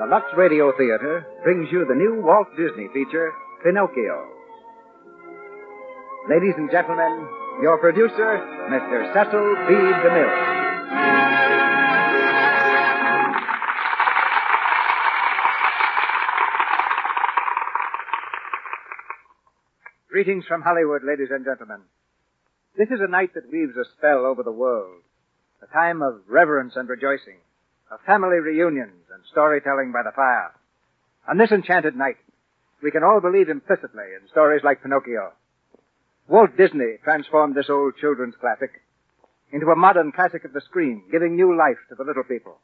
The Lux Radio Theater brings you the new Walt Disney feature, Pinocchio. Ladies and gentlemen, your producer, Mr. Cecil B. DeMille. Greetings from Hollywood, ladies and gentlemen. This is a night that weaves a spell over the world, a time of reverence and rejoicing, of family reunions and storytelling by the fire. On this enchanted night, we can all believe implicitly in stories like Pinocchio. Walt Disney transformed this old children's classic into a modern classic of the screen, giving new life to the little people.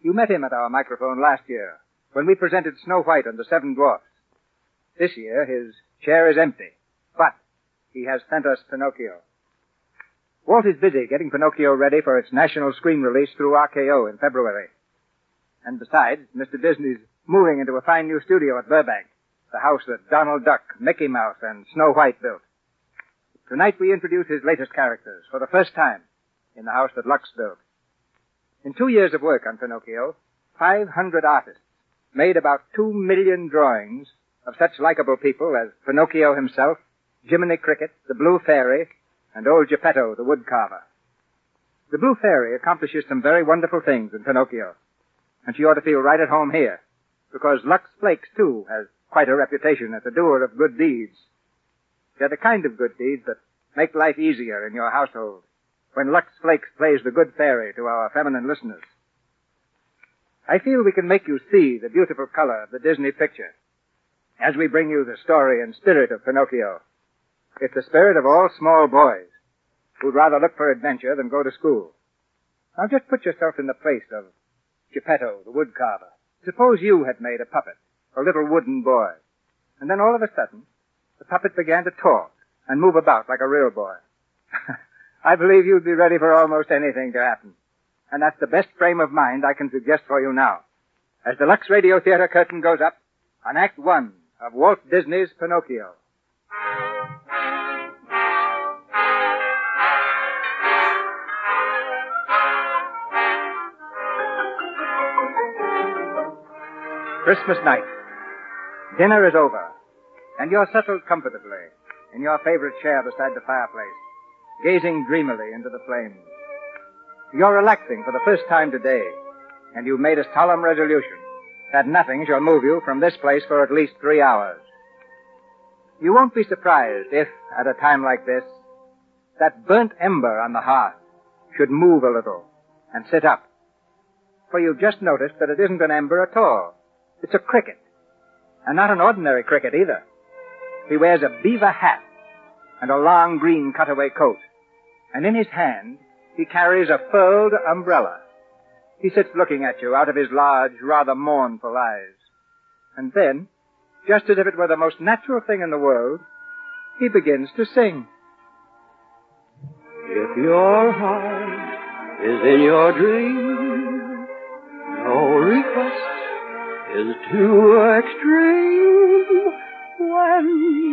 You met him at our microphone last year when we presented Snow White and the Seven Dwarfs. This year, his chair is empty, but he has sent us Pinocchio. Walt is busy getting Pinocchio ready for its national screen release through RKO in February. And besides, Mr. Disney's moving into a fine new studio at Burbank, the house that Donald Duck, Mickey Mouse, and Snow White built. Tonight we introduce his latest characters for the first time in the house that Lux built. In two years of work on Pinocchio, 500 artists made about two million drawings of such likable people as Pinocchio himself, Jiminy Cricket, the Blue Fairy, and old Geppetto, the woodcarver. The Blue Fairy accomplishes some very wonderful things in Pinocchio, and she ought to feel right at home here, because Lux Flakes, too, has quite a reputation as a doer of good deeds. They're the kind of good deeds that make life easier in your household, when Lux Flakes plays the good fairy to our feminine listeners. I feel we can make you see the beautiful color of the Disney picture as we bring you the story and spirit of Pinocchio. It's the spirit of all small boys who'd rather look for adventure than go to school. Now just put yourself in the place of Geppetto, the woodcarver. Suppose you had made a puppet, a little wooden boy, and then all of a sudden, the puppet began to talk and move about like a real boy. I believe you'd be ready for almost anything to happen. And that's the best frame of mind I can suggest for you now. As the Lux Radio Theater curtain goes up on Act One of Walt Disney's Pinocchio. Christmas night. Dinner is over, and you're settled comfortably in your favorite chair beside the fireplace, gazing dreamily into the flames. You're relaxing for the first time today, and you've made a solemn resolution that nothing shall move you from this place for at least three hours. You won't be surprised if, at a time like this, that burnt ember on the hearth should move a little and sit up. For you've just noticed that it isn't an ember at all. It's a cricket. And not an ordinary cricket either. He wears a beaver hat and a long green cutaway coat. And in his hand, he carries a furled umbrella. He sits looking at you out of his large, rather mournful eyes. And then, just as if it were the most natural thing in the world, he begins to sing. If your heart is in your dream, no request is too extreme when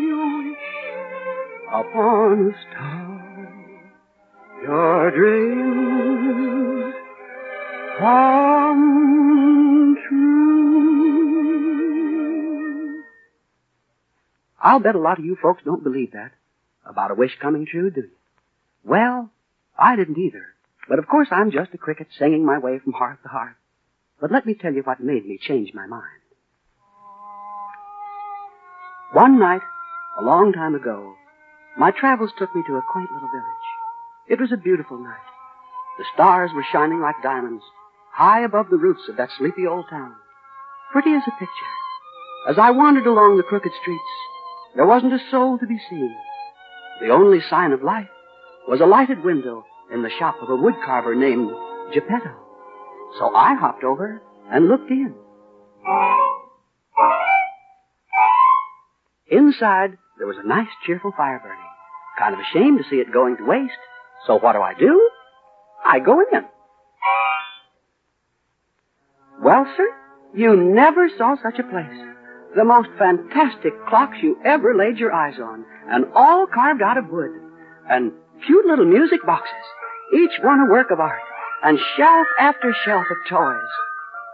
you wish upon a star. Your dreams come true. I'll bet a lot of you folks don't believe that. About a wish coming true, do you? Well, I didn't either. But of course I'm just a cricket singing my way from hearth to hearth. But let me tell you what made me change my mind. One night, a long time ago, my travels took me to a quaint little village. It was a beautiful night. The stars were shining like diamonds, high above the roofs of that sleepy old town. Pretty as a picture. As I wandered along the crooked streets, there wasn't a soul to be seen. The only sign of life was a lighted window in the shop of a woodcarver named Geppetto. So I hopped over and looked in. Inside, there was a nice, cheerful fire burning. Kind of ashamed to see it going to waste. So what do I do? I go in. Well, sir, you never saw such a place. The most fantastic clocks you ever laid your eyes on, and all carved out of wood. And cute little music boxes, each one a work of art, and shelf after shelf of toys.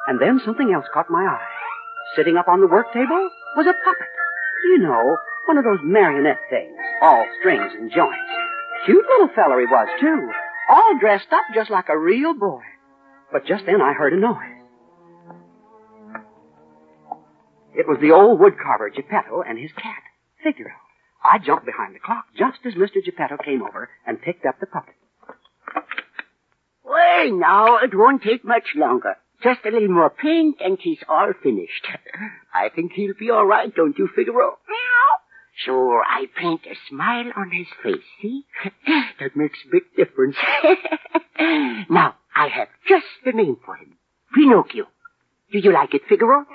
And then something else caught my eye. Sitting up on the work table was a puppet. You know, one of those marionette things, all strings and joints. Cute little feller he was, too, all dressed up just like a real boy. But just then I heard a noise. It was the old woodcarver, Geppetto, and his cat, Figaro. I jumped behind the clock just as Mr. Geppetto came over and picked up the puppet. Well, now, it won't take much longer. Just a little more paint and he's all finished. I think he'll be all right, don't you, Figaro? No. So I paint a smile on his face, see? that makes a big difference. now, I have just the name for him. Pinocchio. Do you like it, Figaro?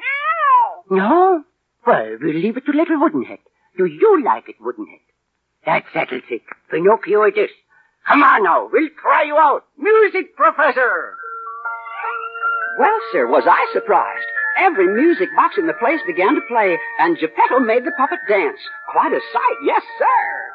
No. No? Well, we'll leave it to little Woodenhead. Do you like it, Woodenhead? That settles it. Pinocchio it is. Come on now, we'll try you out. Music professor! Well, sir, was I surprised. Every music box in the place began to play, and Geppetto made the puppet dance. Quite a sight, yes, sir.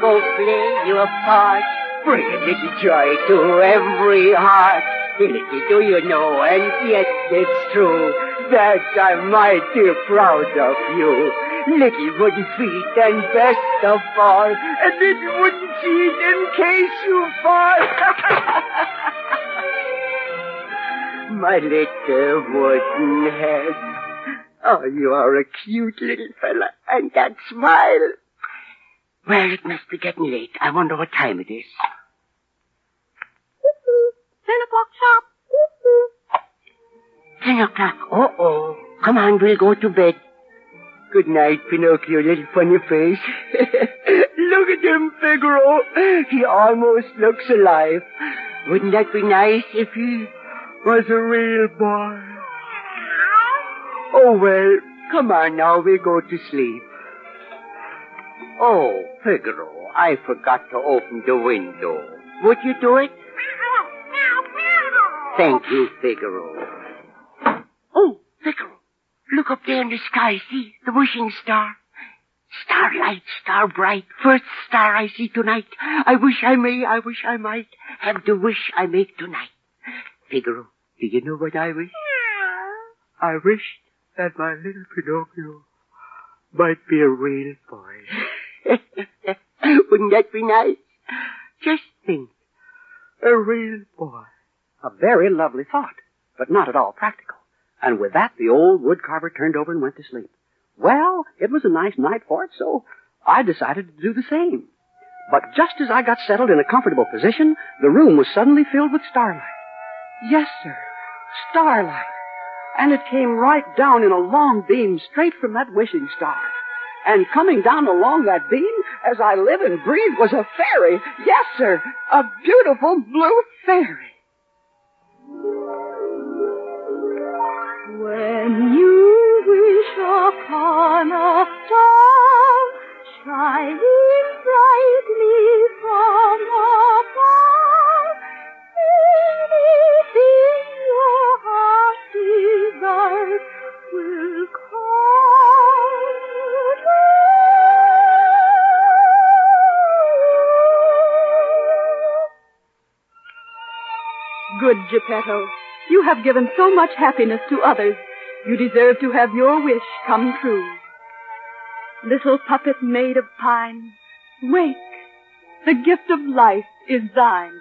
Go play your part. Bring a little joy to every heart. Little do you know, and yet it's true, that I'm mighty proud of you. Little wooden feet and best of all, little wooden feet in case you fall. My little wooden head. Oh, you are a cute little fella, and that smile. Well, it must be getting late. I wonder what time it is. Ten o'clock sharp. Ten o'clock. Oh, oh. Come on, we'll go to bed. Good night, Pinocchio, little funny face. Look at him, Figaro. He almost looks alive. Wouldn't that be nice if he was a real boy? Oh, well, come on now, we'll go to sleep. Oh, Figaro, I forgot to open the window. Would you do it? Thank you, Figaro. Oh, Figaro, look up there in the sky, see? The wishing star. Starlight, star bright, first star I see tonight. I wish I may, I wish I might have the wish I make tonight. Figaro, do you know what I wish? I wish that my little Pinocchio might be a real boy. Wouldn't that be nice? Just think, a real boy. A very lovely thought, but not at all practical. And with that, the old woodcarver turned over and went to sleep. Well, it was a nice night for it, so I decided to do the same. But just as I got settled in a comfortable position, the room was suddenly filled with starlight. Yes, sir, starlight. And it came right down in a long beam straight from that wishing star. And coming down along that beam, as I live and breathe, was a fairy. Yes, sir, a beautiful blue fairy. When you wish upon a star shining brightly from anything your heart desires will come true. Good Geppetto, you have given so much happiness to others. You deserve to have your wish come true. Little puppet made of pine, wake. The gift of life is thine.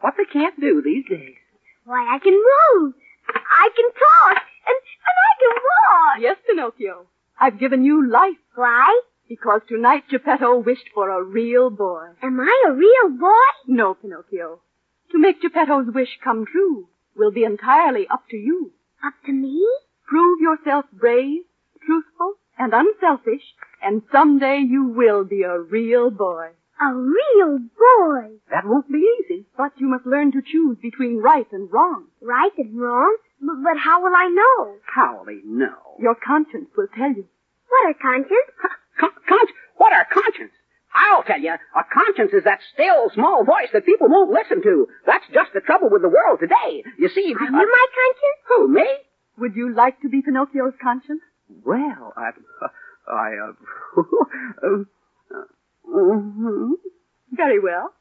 What they can't do these days. Why, I can move. I can talk. And, and I can walk. Yes, Pinocchio. I've given you life Why? because tonight Geppetto wished for a real boy. Am I a real boy? No, Pinocchio. To make Geppetto's wish come true will be entirely up to you. Up to me? Prove yourself brave, truthful, and unselfish, and someday you will be a real boy. A real boy. That won't be easy, but you must learn to choose between right and wrong. Right and wrong? B- but how will I know? How will he know? Your conscience will tell you. What are conscience? Con- con- what are conscience? I'll tell you, a conscience is that still, small voice that people won't listen to. That's just the trouble with the world today. You see, Are uh, you my conscience? who, me? Would you like to be Pinocchio's conscience? Well, I, I, uh, um, uh, mhm. Very well.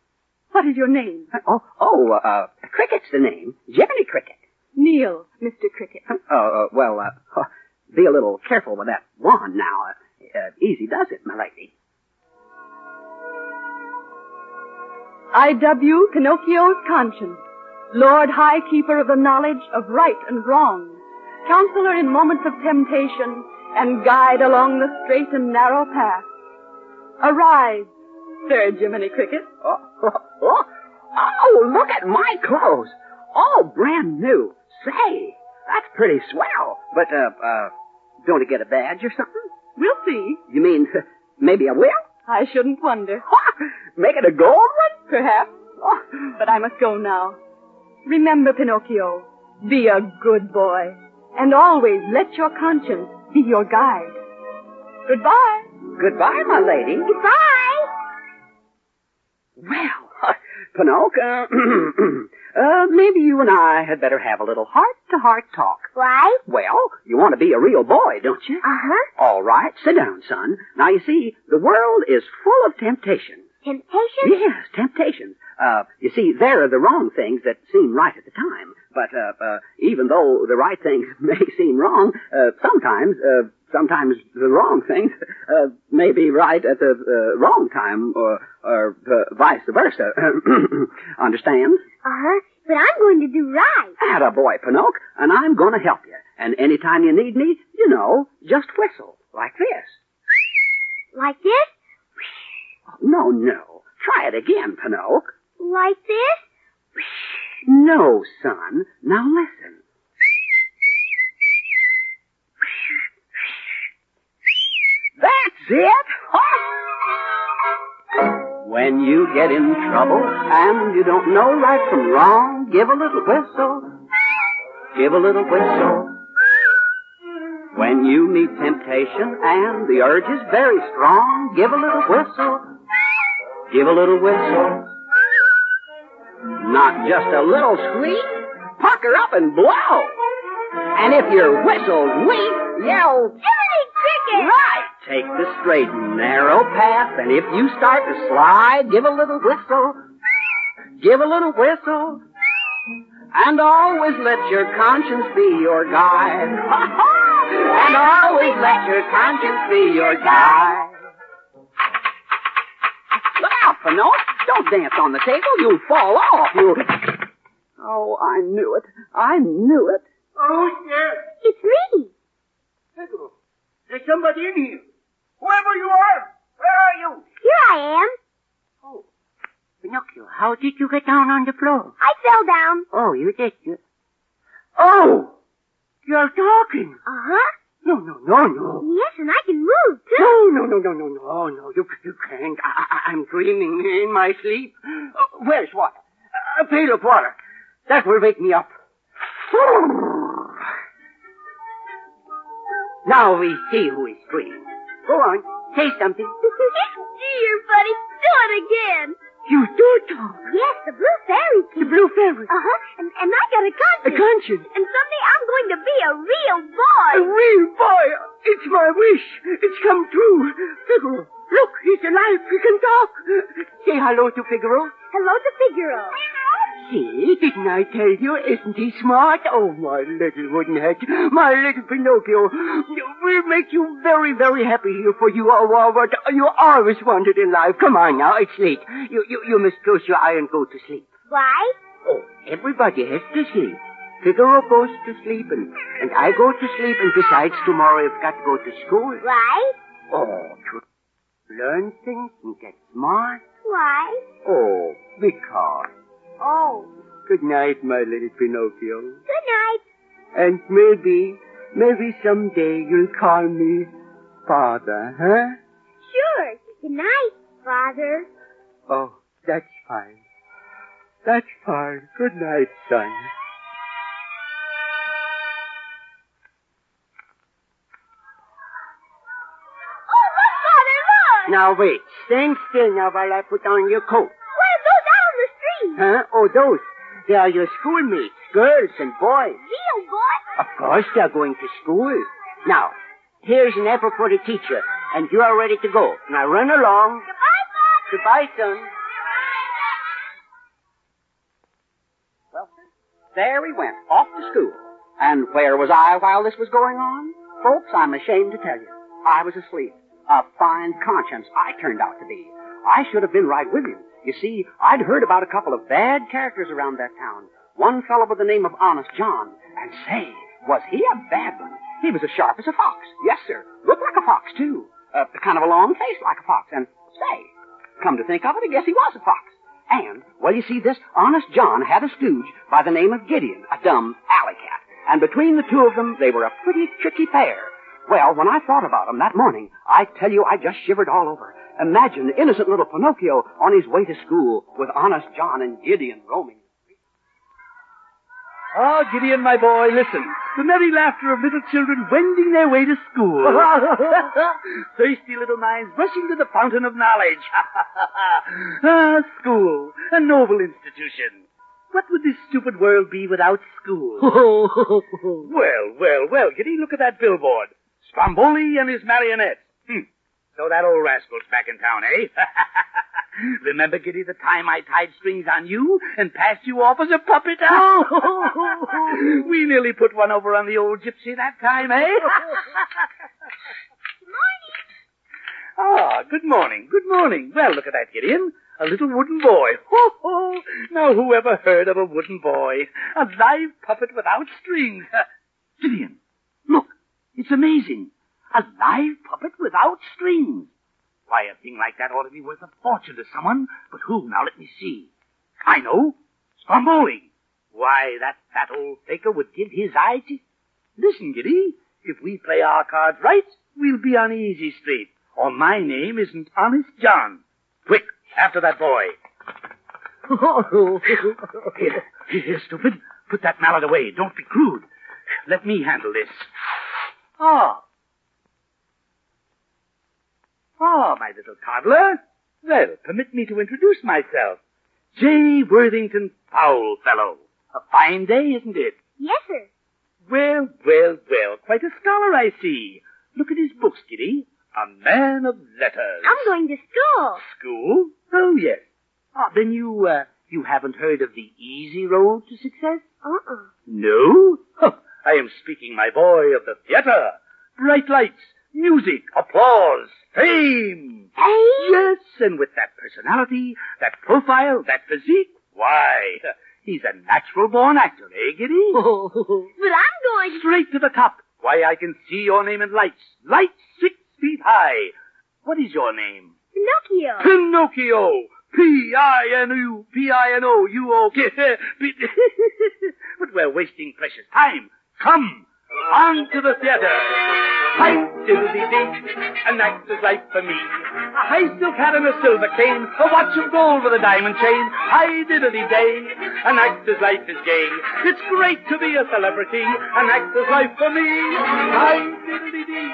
What is your name? oh, oh, uh, Cricket's the name. Jiminy Cricket. Kneel, Mr. Cricket. Oh, uh, well, uh, be a little careful with that wand now. Uh, uh, easy does it, my lady. I dub you Pinocchio's conscience, Lord High Keeper of the knowledge of right and wrong, counselor in moments of temptation, and guide along the straight and narrow path. Arise, Sir Jiminy Cricket. Oh, oh, oh, oh, look at my clothes. All brand new. Say, that's pretty swell. But, uh, uh, don't I get a badge or something? We'll see. You mean, maybe I will? I shouldn't wonder. Make it a gold one? Perhaps. But I must go now. Remember, Pinocchio, be a good boy, and always let your conscience be your guide. Goodbye. Goodbye, my lady. Goodbye. Well, Pinocchio, uh, uh, maybe you and I had better have a little heart-to-heart talk. Why? Well, you want to be a real boy, don't you? Uh-huh. All right, sit down, son. Now, you see, the world is full of temptations. Temptation? Yes, temptations. Uh, you see, there are the wrong things that seem right at the time. But, uh, uh, even though the right things may seem wrong, uh, sometimes, uh, sometimes the wrong things, uh, may be right at the, uh, wrong time, or, or, uh, vice versa. Understand? Uh-huh. But I'm going to do right. Atta boy, Pinocchio, and I'm gonna help you. And any time you need me, you know, just whistle, like this. Like this? No, no. Try it again, Pinocchio. Like this? No, son. Now listen. That's it! When you get in trouble and you don't know right from wrong, give a little whistle. Give a little whistle. When you meet temptation and the urge is very strong, give a little whistle. Give a little whistle. Not just a little squeak. Pucker up and blow. And if your whistle's weak, yell, Jiminy Cricket! right. Take the straight and narrow path, and if you start to slide, give a little whistle. Give a little whistle. And always let your conscience be your guide. and always let your conscience be your guide. Out, Don't dance on the table. You'll fall off. You'll... Oh, I knew it. I knew it. Oh, yes. It's me. Piccolo, there's somebody in here. Whoever you are, where are you? Here I am. Oh, Pinocchio, how did you get down on the floor? I fell down. Oh, you did. You... Oh, you're talking. Uh-huh. No, no, no, no. Yes, and I can move, too. No, no, no, no, no, no, no. You, you can't. I, I, I'm dreaming in my sleep. Uh, where's water? A pail of water. That will wake me up. Now we see who is dreaming. Go on, say something. Dear buddy, do it again. You do talk. Yes, the blue fairy The blue fairy. Uh-huh. And, and I got a conscience. A conscience. conscience. And someday I'm going to be a real boy. A real boy. It's my wish. It's come true. Figaro, look, he's alive. He can talk. Say hello to Figaro. Hello to Figaro. See, didn't I tell you? Isn't he smart? Oh, my little wooden head. My little Pinocchio. We'll make you very, very happy here, for you are what you always wanted in life. Come on now, it's late. You, you, you must close your eye and go to sleep. Why? Oh, everybody has to sleep. Figaro goes to sleep, and, and I go to sleep, and besides, tomorrow I've got to go to school. Why? Oh, to learn things and get smart. Why? Oh, because. Oh. Good night, my little Pinocchio. Good night. And maybe, maybe someday you'll call me Father, huh? Sure. Good night, Father. Oh, that's fine. That's fine. Good night, son. Oh, now wait. Stand still now while I put on your coat. Huh? Oh, those. They are your schoolmates, girls and boys. Real boy? Of course they're going to school. Now, here's an apple for the teacher, and you are ready to go. Now run along. Goodbye, Father. Goodbye, son. Well, there we went, off to school. And where was I while this was going on? Folks, I'm ashamed to tell you. I was asleep. A fine conscience I turned out to be. I should have been right with you. You see, I'd heard about a couple of bad characters around that town. One fellow by the name of Honest John. And say, was he a bad one? He was as sharp as a fox. Yes, sir. Looked like a fox, too. Uh, kind of a long face like a fox. And say, come to think of it, I guess he was a fox. And, well, you see, this Honest John had a stooge by the name of Gideon, a dumb alley cat. And between the two of them, they were a pretty tricky pair. Well, when I thought about them that morning, I tell you, I just shivered all over. Imagine innocent little Pinocchio on his way to school with Honest John and Gideon roaming. Ah, Gideon, my boy, listen. The merry laughter of little children wending their way to school. Thirsty little minds rushing to the fountain of knowledge. ah, school, a noble institution. What would this stupid world be without school? well, well, well, Giddy, look at that billboard. Stromboli and his marionette. Hmm. So that old rascal's back in town, eh? Remember, Giddy, the time I tied strings on you and passed you off as a puppet? Oh! we nearly put one over on the old gypsy that time, eh? Morning. Ah, good morning, good morning. Well, look at that, Gideon. A little wooden boy. Ho, ho. Now, who ever heard of a wooden boy? A live puppet without strings. Gideon, look. It's amazing. A live puppet without strings. Why, a thing like that ought to be worth a fortune to someone. But who? Now, let me see. I know. Stromboli. Why, that fat old faker would give his eye to... Listen, Giddy. If we play our cards right, we'll be on easy street. Or my name isn't Honest John. Quick, after that boy. here, here, stupid. Put that mallet away. Don't be crude. Let me handle this. Ah. Ah, my little toddler. Well, permit me to introduce myself. J. Worthington Foulfellow. A fine day, isn't it? Yes, sir. Well, well, well. Quite a scholar, I see. Look at his books, Giddy. A man of letters. I'm going to school. School? Oh, yes. Ah, then you, uh, you haven't heard of the easy road to success? Uh-uh. No? I am speaking, my boy, of the theater. Bright lights, music, applause, fame. Hey? Yes, and with that personality, that profile, that physique, why, he's a natural born actor, eh, Giddy? But I'm going... Straight to the top. Why, I can see your name in lights. Lights six feet high. What is your name? Pinocchio. Pinocchio. P-I-N-O, P-I-N-O, U-O-K. but we're wasting precious time. Come, on to the theater. Hi, diddly-dee, an actor's life for me. A high silk hat and a silver cane, a watch of gold with a diamond chain. Hi, diddly-day, an actor's life is gay. It's great to be a celebrity, an actor's life for me. Hi, diddly-dee,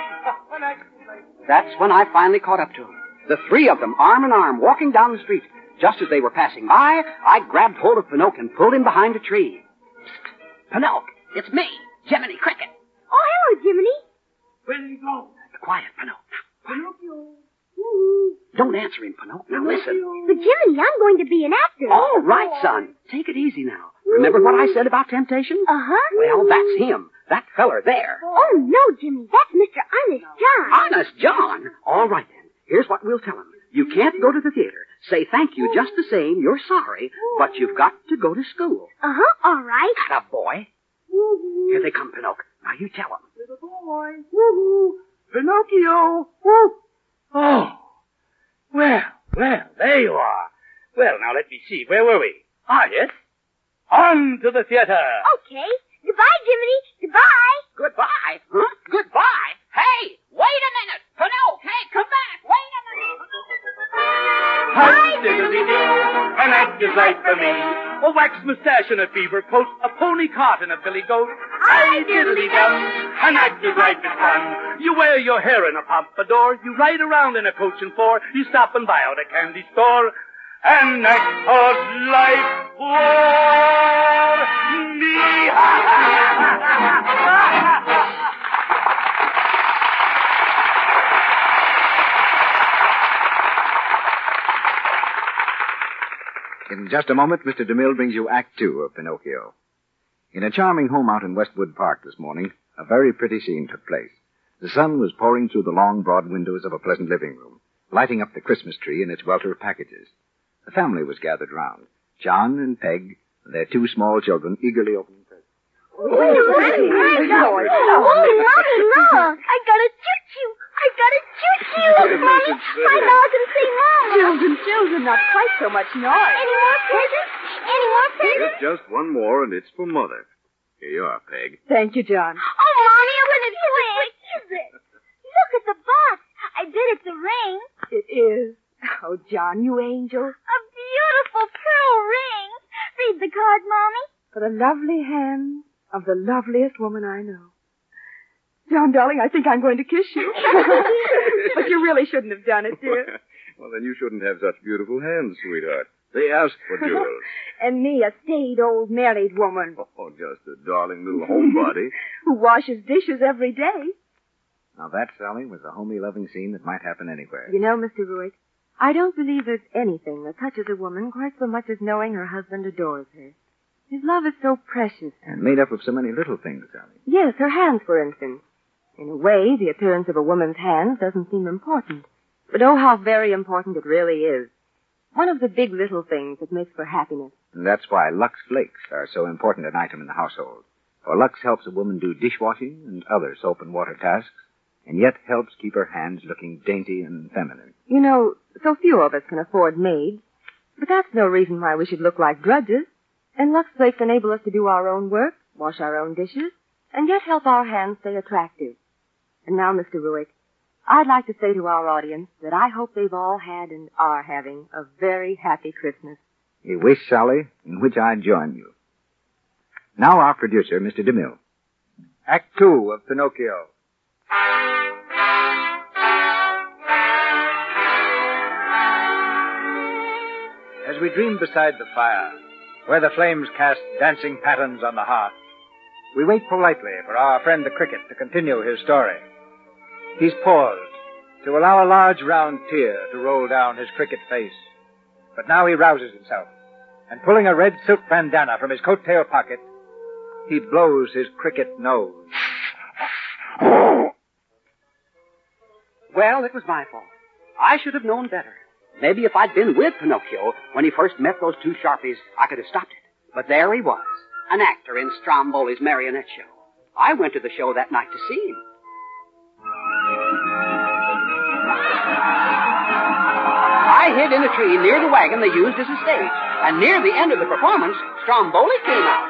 an actor's life. That's when I finally caught up to them. The three of them, arm in arm, walking down the street. Just as they were passing by, I grabbed hold of Pinocchio and pulled him behind a tree. Psst, Pinocchio, it's me, Jiminy Cricket. Oh, hello, Jiminy. Where did he go? Quiet, Pinocchio. Pinocchio. Don't answer him, Pinocchio. Now listen. But Jiminy, I'm going to be an actor. All right, son. Take it easy now. Remember what I said about temptation? Uh-huh. Well, that's him. That feller there. Oh, no, Jimmy. That's Mr. Honest John. Honest John. All right then. Here's what we'll tell him. You can't go to the theater. Say thank you just the same. You're sorry, but you've got to go to school. Uh-huh, all right. Atta boy. Here they come, Pinocchio. Now you tell them. Little boy. Woo-hoo. Pinocchio. Woo. Oh. Well, well, there you are. Well, now let me see. Where were we? Ah, yes. On to the theater. Okay. Goodbye, Jiminy. Goodbye. Goodbye. Huh? Goodbye. Hey, wait a minute. Pinocchio, hey, come back. Wait a minute. Hi, diddly-dee, an actor's life for me. A wax mustache and a beaver coat, a pony cart and a billy goat. Hi, diddly-dum, An active life for fun. You wear your hair in a pompadour. You ride around in a coach and four. You stop and buy out a candy store. An act of life for me. In just a moment, Mr. DeMille brings you Act Two of Pinocchio. In a charming home out in Westwood Park this morning, a very pretty scene took place. The sun was pouring through the long, broad windows of a pleasant living room, lighting up the Christmas tree in its welter of packages. The family was gathered round. John and Peg, and their two small children, eagerly opening presents. Oh, Mommy, look! Oh, I got a choo-choo! I got a choo-choo! Mommy, my dog can say Mama! Children, children, not quite so much noise. Any more presents? Any more presents? Here's just one more, and it's for Mother. Here you are, Peg. Thank you, John. Oh, Mommy, look at it! What is it? Look at the box. I bet it's a ring. It is. Oh, John, you angel. A beautiful pearl ring. Read the card, Mommy. For the lovely hands of the loveliest woman I know. John, darling, I think I'm going to kiss you. but you really shouldn't have done it, dear. well, then you shouldn't have such beautiful hands, sweetheart. They asked for jewels. and me, a staid old married woman oh, oh just a darling little homebody. who washes dishes every day. Now that, Sally, was a homey, loving scene that might happen anywhere. You know, Mr. Ruick, I don't believe there's anything that touches a woman quite so much as knowing her husband adores her. His love is so precious. And made up of so many little things, Sally. Yes, her hands, for instance. In a way, the appearance of a woman's hands doesn't seem important. But oh, how very important it really is. One of the big little things that makes for happiness. And that's why Lux Flakes are so important an item in the household. For Lux helps a woman do dishwashing and other soap and water tasks, and yet helps keep her hands looking dainty and feminine. You know, so few of us can afford maids. But that's no reason why we should look like drudges. And Lux Flakes enable us to do our own work, wash our own dishes, and yet help our hands stay attractive. And now, Mr. Ruick, I'd like to say to our audience that I hope they've all had and are having a very happy Christmas. A wish, Sally, in which I join you. Now our producer, Mr. DeMille. Act Two of Pinocchio. As we dream beside the fire, where the flames cast dancing patterns on the hearth, we wait politely for our friend the cricket to continue his story. He's paused to allow a large round tear to roll down his cricket face. But now he rouses himself, and pulling a red silk bandana from his coat tail pocket, he blows his cricket nose. Well, it was my fault. I should have known better. Maybe if I'd been with Pinocchio when he first met those two sharpies, I could have stopped it. But there he was, an actor in Stromboli's marionette show. I went to the show that night to see him. Hid in a tree near the wagon they used as a stage, and near the end of the performance, Stromboli came out.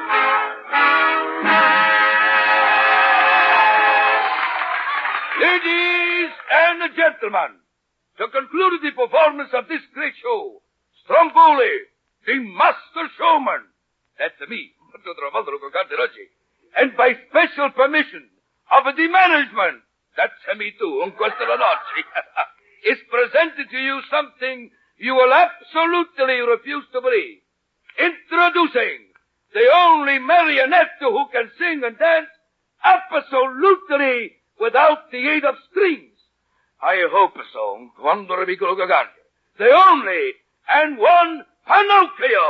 Ladies and gentlemen, to conclude the performance of this great show, Stromboli, the master showman, that's me, and by special permission of the management, that's me too, is presented to you something you will absolutely refuse to believe. Introducing the only marionette who can sing and dance absolutely without the aid of strings. I hope so, quando lo piccolo gigante. The only and one Pinocchio.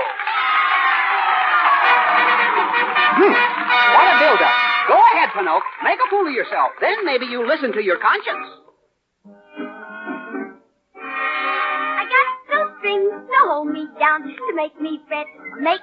Hmm. What a build-up. Go ahead, Pinocchio. Make a fool of yourself. Then maybe you listen to your conscience. I got no strings to hold me down, to make me fret, make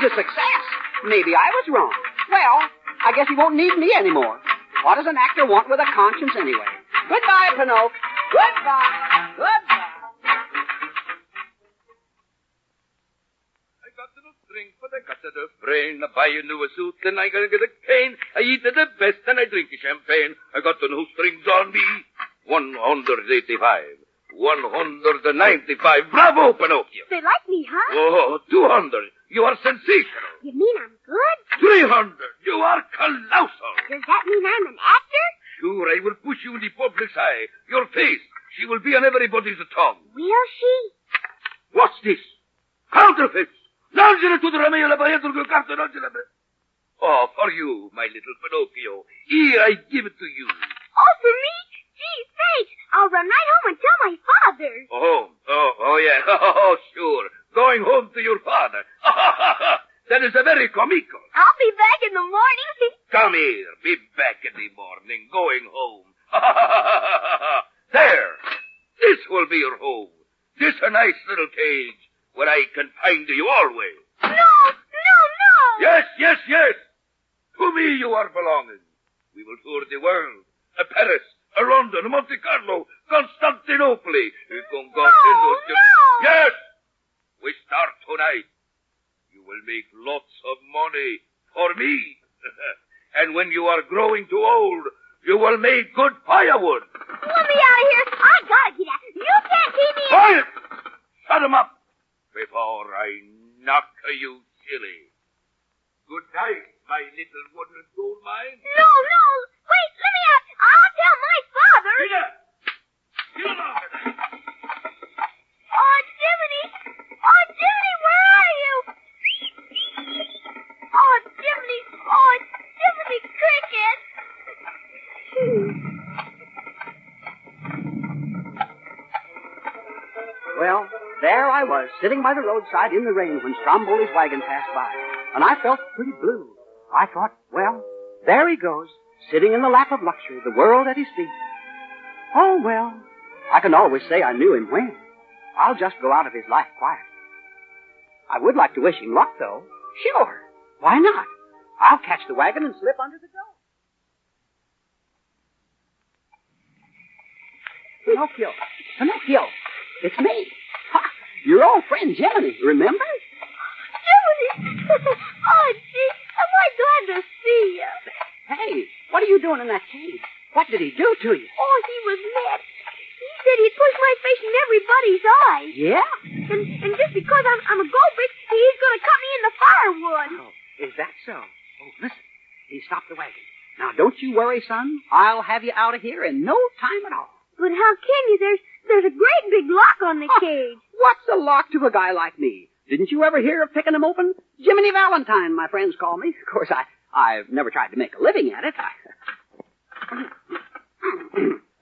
He's a success. Maybe I was wrong. Well, I guess he won't need me anymore. What does an actor want with a conscience anyway? Goodbye, Pinocchio. Goodbye. Goodbye. I got no string, but I got the brain. I buy a new suit, and I gotta get a cane. I eat the best, and I drink champagne. I got no strings on me. 185. 195. Bravo, Pinocchio. They like me, huh? Oh, 200. You are sensational. You mean I'm good? 300. You are colossal. Does that mean I'm an actor? Sure, I will push you in the public's eye. Your face, she will be on everybody's tongue. Will she? What's this? Counterfeits. Lanciala to the Romeo la Paetro Carta Oh, for you, my little Pinocchio. Here I give it to you. Oh, for me? Gee, thanks. I'll run right home and tell my father. Oh, oh, oh, yeah. Oh, sure. Going home to your father. that is a very comical. I'll be back in the morning. Come here. Be back in the morning. Going home. there. This will be your home. This a nice little cage where I confine you always. no, no, no. Yes, yes, yes. To me you are belonging. We will tour the world. A Paris, London, Monte Carlo, Constantinople. You can go No, no. Yes. We start tonight. You will make lots of money for me. and when you are growing too old, you will make good firewood. Let me out of here. I gotta get out. You can't keep me. Quiet! Shut him up before I knock you silly. Good night, my little wooden gold mine. No, no. Wait, let me out. I'll tell my father. Peter! Get along with it. Oh, Jiminy. Oh, Jiminy, where are you? Oh, Jiminy. Oh, Jiminy Cricket. Well, there I was, sitting by the roadside in the rain when Stromboli's wagon passed by. And I felt pretty blue. I thought, well, there he goes, sitting in the lap of luxury, the world at his feet. Oh, well, I can always say I knew him when. I'll just go out of his life quietly. I would like to wish him luck, though. Sure. Why not? I'll catch the wagon and slip under the door. Pinocchio. Pinocchio. It's me. Ha, your old friend Jiminy, remember? Jiminy. oh, gee, am I glad to see you. Hey, what are you doing in that cage? What did he do to you? Oh, he was mad. He said he'd push my face in everybody's eyes. Yeah? And, and just because I'm, I'm a goldfish, he's going to cut me in the firewood. Oh, is that so? Oh, listen. He stopped the wagon. Now, don't you worry, son. I'll have you out of here in no time at all. But how can you? There's there's a great big lock on the cage. What's a lock to a guy like me? Didn't you ever hear of picking picking 'em open? Jiminy Valentine, my friends call me. Of course, I, I've never tried to make a living at it. I...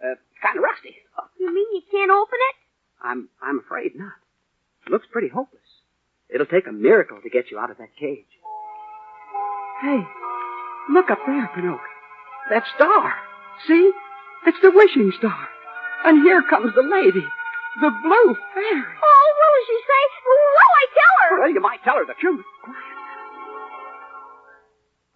uh, kind of rusty. You mean you can't open it? I'm, I'm afraid not. It Looks pretty hopeless. It'll take a miracle to get you out of that cage. Hey, look up there, Pinocchio. That star. See? It's the wishing star. And here comes the lady, the blue fairy. Oh, what will she say? What'll I tell her? Well, you might tell her the truth.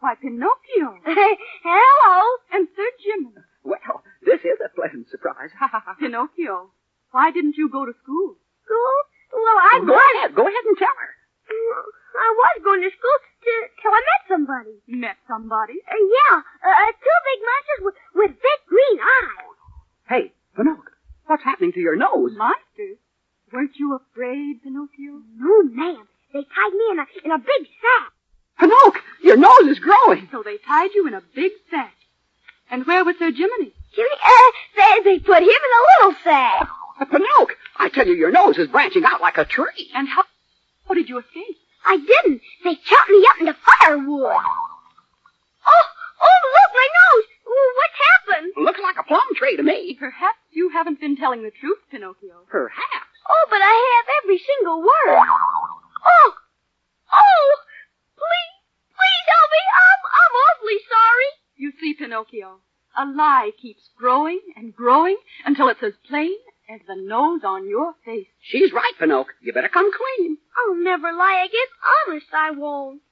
Why, Pinocchio. Hello. And Sir Jiminy. Well, this is a pleasant surprise. Ha ha ha. Pinocchio, why didn't you go to school? School? Well, I Go ahead. Go ahead and tell her. I was going to school t- till I met somebody. Met somebody? Uh, yeah, uh, two big monsters with, with big green eyes. Hey, Pinocchio, what's happening to your nose? Monsters? Weren't you afraid, Pinocchio? No, ma'am. They tied me in a in a big sack. Pinocchio, your nose is growing. So they tied you in a big sack. And where was Sir Jiminy? Jimmy, uh, they they put him in a little sack. Uh, Pinocchio, I tell you, your nose is branching out like a tree. And how, how did you escape? I didn't. They chopped me up into firewood. Oh, oh, look, my nose. What's happened? Looks like a plum tree to me. Perhaps you haven't been telling the truth, Pinocchio. Perhaps. Oh, but I have every single word. Oh, oh, please, please help me. I'm, I'm awfully sorry. You see, Pinocchio, a lie keeps growing and growing until it's as plain as the nose on your face. She's right, Pinocchio. You better come clean. I'll never lie again. Honest, I won't.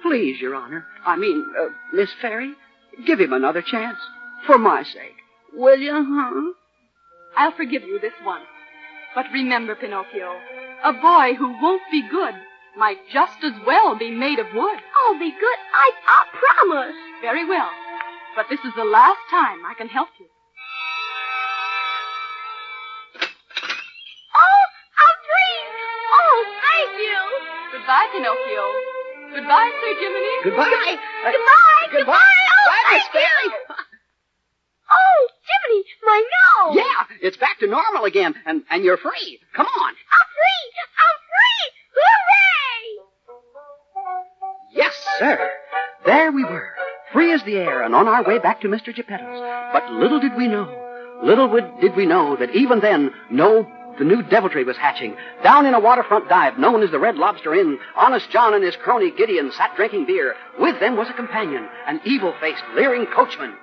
Please, Your Honor. I mean, uh, Miss Fairy, give him another chance. For my sake. Will you, huh? I'll forgive you this once. But remember, Pinocchio, a boy who won't be good might just as well be made of wood. I'll be good. I, I promise. Very well. But this is the last time I can help you. Oh, I'm free. Oh, thank you. Goodbye, Pinocchio. Goodbye, Sir Jiminy. Goodbye. Goodbye. Uh, Goodbye. goodbye. Oh, Bye, Miss thank Fairy. you. Oh, Jiminy, my nose. Yeah, it's back to normal again, and, and you're free. Come on. I'm free. I'm Yes, sir. There we were, free as the air and on our way back to Mr. Geppetto's. But little did we know, little did we know that even then, no, the new deviltry was hatching. Down in a waterfront dive known as the Red Lobster Inn, Honest John and his crony Gideon sat drinking beer. With them was a companion, an evil-faced, leering coachman.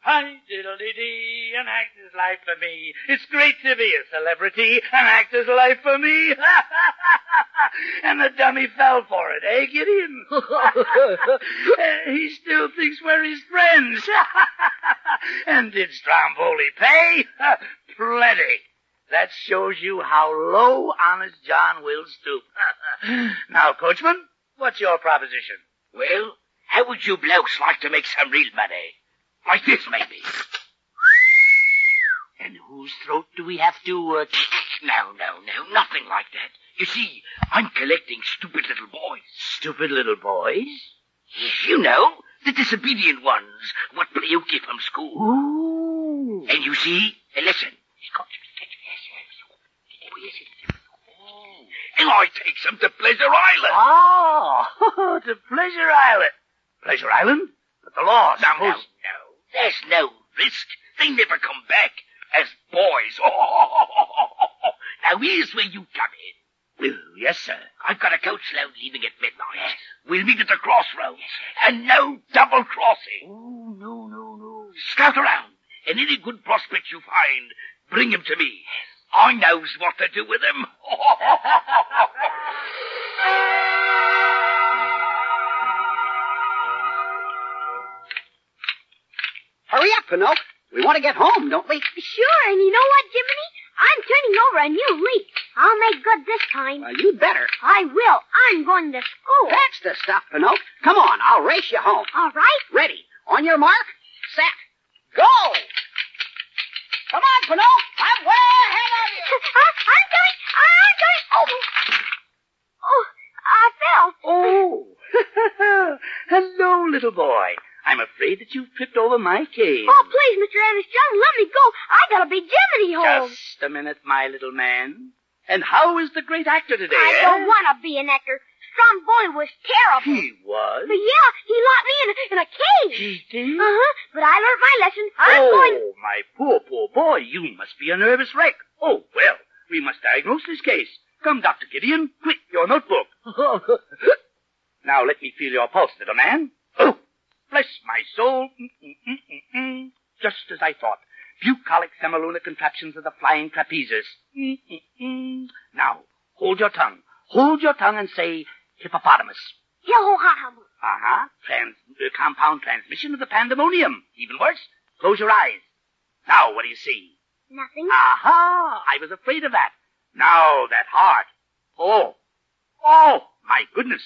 Hi, diddle-dee-dee, an actor's life for me. It's great to be a celebrity, an actor's life for me. and the dummy fell for it, eh, Gideon? He still thinks we're his friends. and did Stromboli pay? Plenty. That shows you how low Honest John will stoop. now, coachman, what's your proposition? Well, how would you blokes like to make some real money? Like this, maybe. And whose throat do we have to, uh... No, no, no, nothing like that. You see, I'm collecting stupid little boys. Stupid little boys? Yes, you know, the disobedient ones, what hooky from school. Ooh. And you see, uh, listen. And I takes them to Pleasure Island. Oh, to Pleasure Island. Pleasure Island? But the law, No, no, suppose... no. There's no risk. They never come back as boys. now here's where you come in. Oh, yes, sir. I've got a coach load leaving at midnight. Yes. We'll meet at the crossroads. Yes, And no double crossing. Oh, no, no, no. Scout around. And any good prospects you find, bring 'em to me. I knows what to do with 'em. Hurry up, Pinocchio. We want to get home, don't we? Sure, and you know what, Jiminy? I'm turning over a new leaf. I'll make good this time. Well, you'd better. I will. I'm going to school. That's the stuff, Pinocchio. Come on, I'll race you home. All right. Ready. On your mark, set, go! Come on, Pinocchio. I'm way ahead of you. I'm going. I'm going. Oh. Oh, I fell. Oh. Hello, little boy. I'm afraid that you've tripped over my cane. Oh, please, Mr. Honest John, let me go. I gotta be Jiminy home. Just a minute, my little man. And how is the great actor today, I eh? don't want to be an actor. Stromboli was terrible. He was? But yeah, he locked me in a, in a cage. He did? Uh-huh. But I learned my lesson. I'm oh, going... my poor, poor boy. You must be a nervous wreck. Oh, well, we must diagnose this case. Come, Dr. Gideon. Quick, your notebook. now, let me feel your pulse, little man. Bless my soul. Mm-mm-mm-mm. Just as I thought. Bucolic semilunar contractions of the flying trapezes. Mm-mm-mm. Now, hold your tongue. Hold your tongue and say hippopotamus. Yo-ho-ha-hum. Uh-huh. Trans- uh, compound transmission of the pandemonium. Even worse, close your eyes. Now, what do you see? Nothing. Aha! I was afraid of that. Now, that heart. Oh. Oh, my goodness.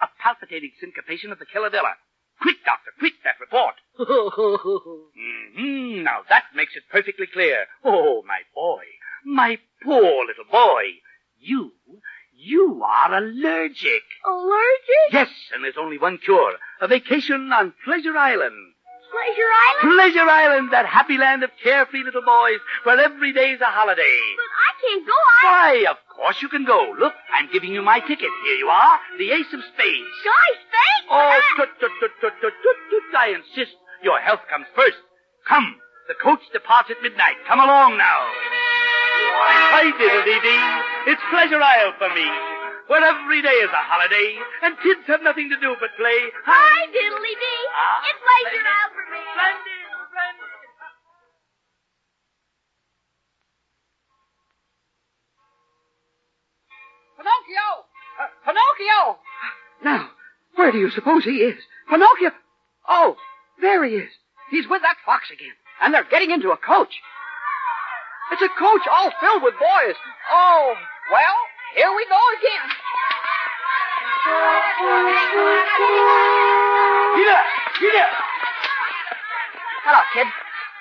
A palpitating syncopation of the killavilla. Quick, doctor, quick, that report. hmm Now, that makes it perfectly clear. Oh, my boy. My poor little boy. You, you are allergic. Allergic? Yes, and there's only one cure. A vacation on Pleasure Island. Pleasure Island? Pleasure Island, that happy land of carefree little boys, where every day's a holiday. But I can't go. I... Why, of course you can go. Look, I'm giving you my ticket. Here you are, the ace of spades. Guys, thanks. Oh, tut, tut, tut, tut, tut, tut, tut, I insist. Your health comes first. Come, the coach departs at midnight. Come along now. Hi, diddle-dee-dee. It's Pleasure Isle for me, where every day is a holiday, and kids have nothing to do but play. Hi, diddly-dee. Ah, it's Pleasure Isle for me. Splendid, splendid. Pinocchio! Uh, Pinocchio! Now, where do you suppose he is? Pinocchio! Oh, there he is. He's with that fox again. and they're getting into a coach. It's a coach all filled with boys. Oh, well, here we go again. Peter! Peter! Hello, kid.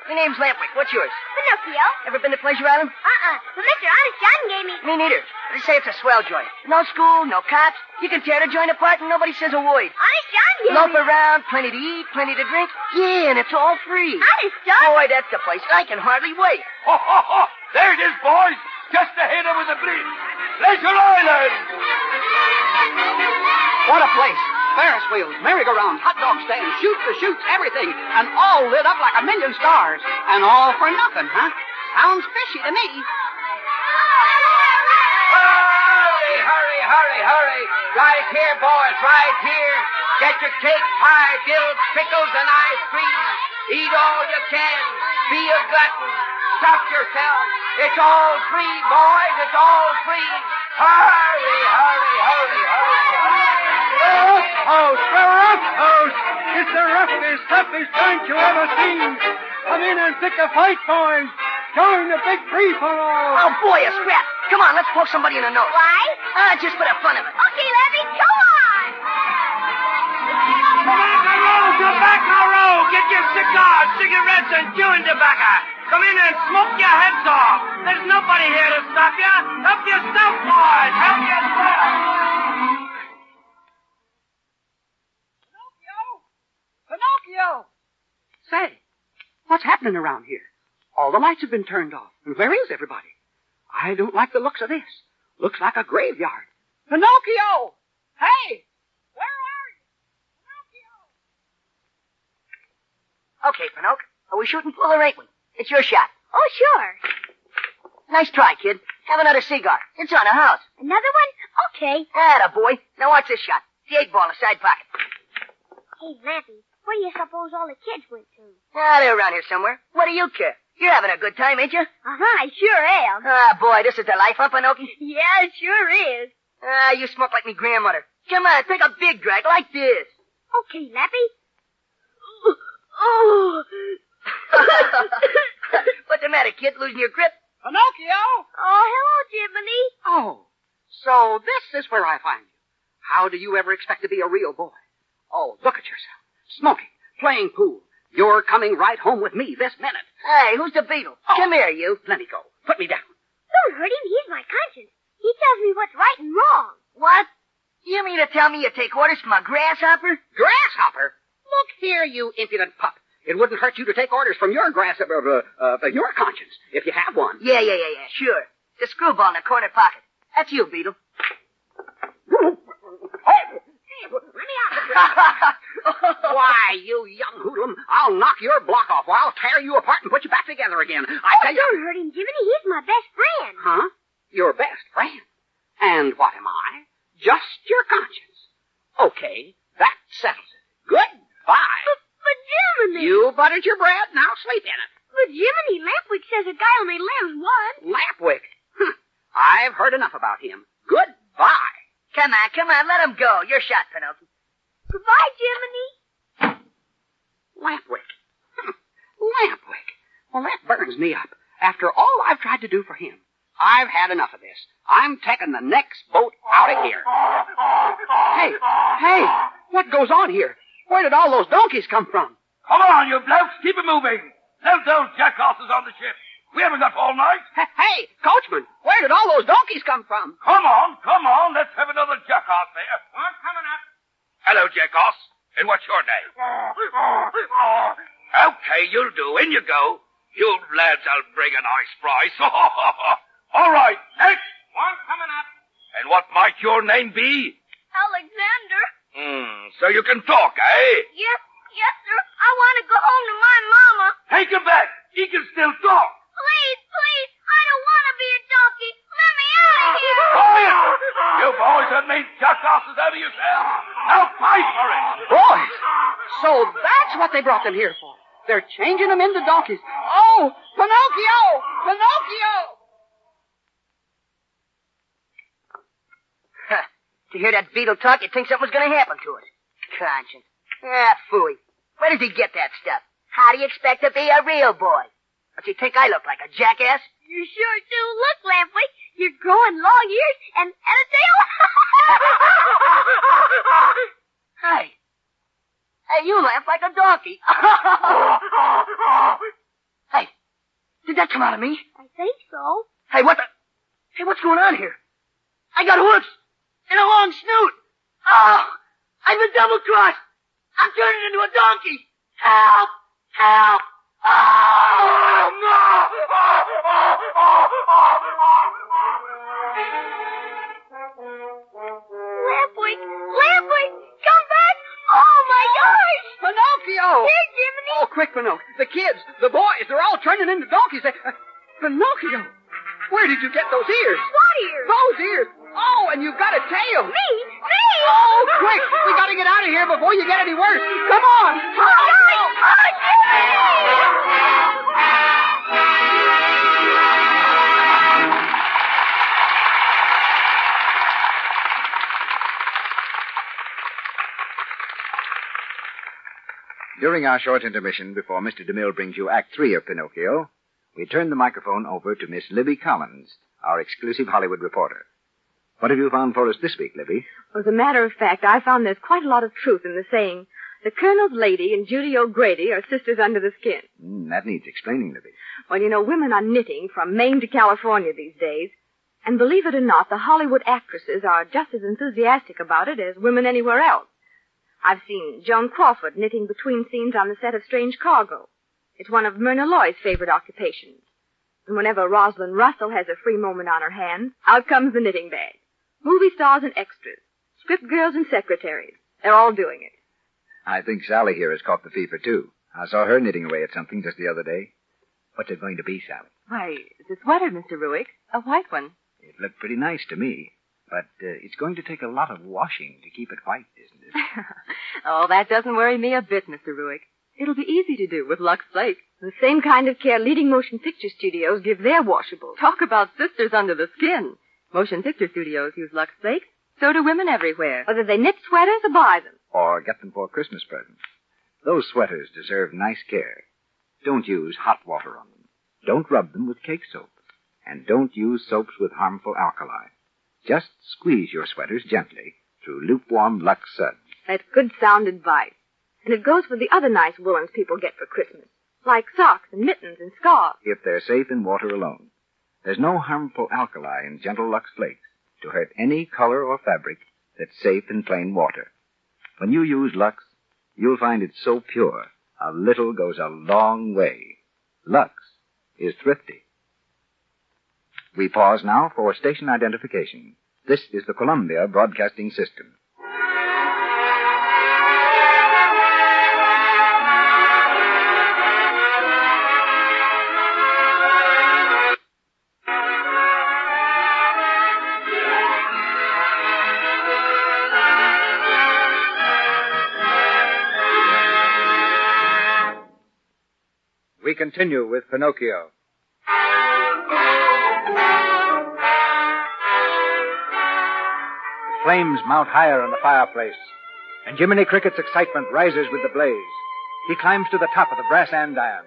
My name's Lampwick. What's yours? Pinocchio? Ever been to Pleasure Island? Uh-uh. But Mr. Honest John gave me... Me neither. They say it's a swell joint. No school, no cops. You can tear the joint apart and nobody says a word. Honest John gave Loaf me... around, plenty to eat, plenty to drink. Yeah, and it's all free. Honest John... Boy, that's the place. I can hardly wait. Ho, ho, ho! There it is, boys! Just ahead over the bridge. Pleasure Island! What a place. Ferris wheels, merry-go-round, hot dog stands, shoot the shoots, everything. And all lit up like a million stars. And all for nothing, huh? Sounds fishy to me. Hurry, hurry, hurry, hurry. Right here, boys, right here. Get your cake, pie, dills, pickles, and ice cream. Eat all you can. Be a glutton. Stop yourself. It's all free, boys. It's all free. Hurry, hurry, hurry, hurry. House, the rough house. It's the roughest, toughest joint you ever seen. Come in and pick a fight, boys. Join the big free for all. Oh, boy, a scrap. Come on, let's poke somebody in the nose. Why? Ah, just for the fun of it. Okay, Levy, go on! Tobacco roll, in and smoke your heads off. There's nobody here to stop you. Help yourself, boys. Help yourself. Pinocchio! Pinocchio! Say, what's happening around here? All the lights have been turned off. And where is everybody? I don't like the looks of this. Looks like a graveyard. Pinocchio! Hey! Where are you? Pinocchio! Okay, Pinocchio. Are we shooting full or ain't we? It's your shot. Oh, sure. Nice try, kid. Have another cigar. It's on the house. Another one? Okay. Atta boy. Now watch this shot. The eight ball in the side pocket. Hey, Lampy, where do you suppose all the kids went to? Ah, they're around here somewhere. What do you care? You're having a good time, ain't you? Uh-huh, I sure am. Ah, boy, this is the life, huh, Pinocchio? Yeah, it sure is. Ah, you smoke like me grandmother. Come on, take a big drag like this. Okay, Lappy. Oh. What's the matter, kid? Losing your grip? Pinocchio! Oh, hello, Jiminy. Oh, so this is where I find you. How do you ever expect to be a real boy? Oh, look at yourself. Smoking, playing pool. You're coming right home with me this minute. Hey, who's the beetle? Oh. Come here, you. Let me go. Put me down. Don't hurt him. He's my conscience. He tells me what's right and wrong. What? You mean to tell me you take orders from a grasshopper? Grasshopper? Look here, you impudent pup. It wouldn't hurt you to take orders from your grasshopper, uh, uh, your conscience, if you have one. Yeah, yeah, yeah, yeah, sure. The screwball in the corner pocket. That's you, Beetle. Hey, let me out. Why, you young hoodlum, I'll knock your block off or I'll tear you apart and put you back together again. I oh, tell you. don't hurt him, Jiminy. He's my best friend. Huh? Your best friend? And what am I? Just your conscience. Okay, that settles it. Goodbye. But, but Jiminy. You buttered your bread, now sleep in it. But Jiminy, Lampwick says a guy only lives once. Lampwick? Huh. I've heard enough about him. Goodbye. Come on, come on, let him go. You're shot, Pinocchio. Goodbye, Jiminy. Lampwick. Hm. Lampwick. Well, that burns me up. After all I've tried to do for him, I've had enough of this. I'm taking the next boat out of here. Hey, hey, what goes on here? Where did all those donkeys come from? Come on, you blokes. Keep it moving. Load those jackasses on the ship. We haven't got all night. Hey, hey, coachman, where did all those donkeys come from? Come on, come on. Let's have another jackass there. One coming up. Hello, jackass. And what's your name? okay, you'll do. In you go. You lads, I'll bring a nice prize. all right, next. One coming up. And what might your name be? Alexander. Hmm, so you can talk, eh? Yes, yes, sir. I want to go home to my mama. Take him back. He can still talk. Please, please. I don't want to be a donkey. Let me out of here. Quiet! You boys have made jackasses out of yourselves. Now fight for it. Boys! So that's what they brought them here for. They're changing them into donkeys. Oh, Pinocchio! Pinocchio! Huh. To hear that beetle talk, you'd think something was going to happen to us. Conscience. Ah, phooey. Where does he get that stuff? How do you expect to be a real boy? Don't you think I look like a jackass? You sure do look, Lampley. You're growing long ears and, and a tail. hey. Hey, you laugh like a donkey. hey, did that come out of me? I think so. Hey, what the? Hey, what's going on here? I got hooves and a long snoot. Oh, I've been double crossed. I'm turning into a donkey. Help! Help! Oh, Lampley, Lampley, come back. Oh, my gosh. Pinocchio! Here, Jiminy. Oh, quick, Pinocchio. The kids, the boys, they're all turning into donkeys. They, uh, Pinocchio, where did you get those ears? What ears? Those ears. Oh, and you've got a tail. Me? Me? Oh, quick! We gotta get out of here before you get any worse. Come on! During our short intermission before Mr. DeMille brings you Act Three of Pinocchio, we turn the microphone over to Miss Libby Collins, our exclusive Hollywood reporter. What have you found for us this week, Libby? Well, as a matter of fact, I found there's quite a lot of truth in the saying, the Colonel's lady and Judy O'Grady are sisters under the skin. Mm, that needs explaining, Libby. Well, you know, women are knitting from Maine to California these days. And believe it or not, the Hollywood actresses are just as enthusiastic about it as women anywhere else. I've seen Joan Crawford knitting between scenes on the set of Strange Cargo. It's one of Myrna Loy's favorite occupations. And whenever Rosalind Russell has a free moment on her hands, out comes the knitting bag. Movie stars and extras, script girls and secretaries. They're all doing it. I think Sally here has caught the fever, too. I saw her knitting away at something just the other day. What's it going to be, Sally? Why, it's a sweater, Mr. Ruick. A white one. It looked pretty nice to me. But uh, it's going to take a lot of washing to keep it white, isn't it? oh, that doesn't worry me a bit, Mr. Ruick. It'll be easy to do with Lux Flake. The same kind of care leading motion picture studios give their washables. Talk about sisters under the skin. Motion picture studios use Lux Flake. So do women everywhere. Whether they knit sweaters or buy them. Or get them for Christmas presents. Those sweaters deserve nice care. Don't use hot water on them. Don't rub them with cake soap. And don't use soaps with harmful alkali. Just squeeze your sweaters gently through lukewarm Lux suds. That's good sound advice. And it goes for the other nice woolens people get for Christmas. Like socks and mittens and scarves. If they're safe in water alone. There's no harmful alkali in gentle Lux Flakes to hurt any color or fabric that's safe in plain water. When you use Lux, you'll find it so pure, a little goes a long way. Lux is thrifty. We pause now for station identification. This is the Columbia Broadcasting System. Continue with Pinocchio. The flames mount higher in the fireplace, and Jiminy Cricket's excitement rises with the blaze. He climbs to the top of the brass andiron,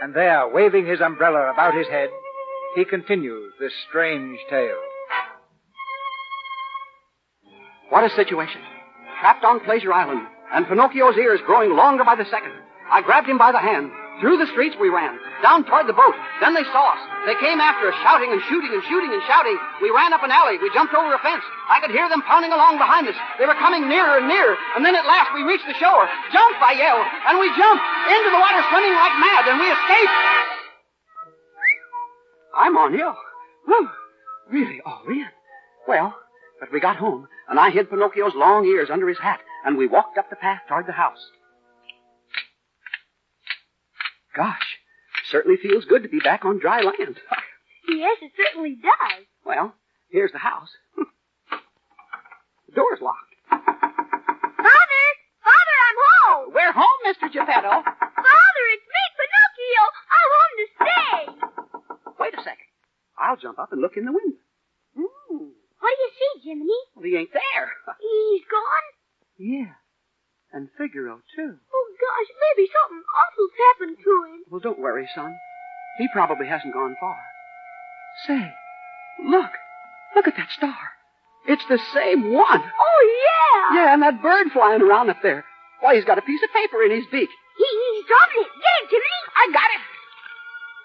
and there, waving his umbrella about his head, he continues this strange tale. What a situation. Trapped on Pleasure Island, and Pinocchio's ears growing longer by the second. I grabbed him by the hand. Through the streets we ran, down toward the boat. Then they saw us. They came after us, shouting and shooting and shooting and shouting. We ran up an alley. We jumped over a fence. I could hear them pounding along behind us. They were coming nearer and nearer. And then at last we reached the shore. Jump, I yelled. And we jumped into the water swimming like mad, and we escaped. I'm on you. Whew. Really all in. Well, but we got home, and I hid Pinocchio's long ears under his hat, and we walked up the path toward the house. Gosh, certainly feels good to be back on dry land. Yes, it certainly does. Well, here's the house. the door's locked. Father! Father, I'm home! We're home, Mr. Geppetto. Father, it's me, Pinocchio! I'm home to stay! Wait a second. I'll jump up and look in the window. Ooh. What do you see, Jiminy? Well, he ain't there. He's gone? yeah. And Figaro, too. Oh, gosh, maybe something awful's happened to him. Well, don't worry, son. He probably hasn't gone far. Say, look. Look at that star. It's the same one. Oh, yeah. Yeah, and that bird flying around up there. Why, he's got a piece of paper in his beak. He, he's dropping it. Get it, Jiminy. I got it.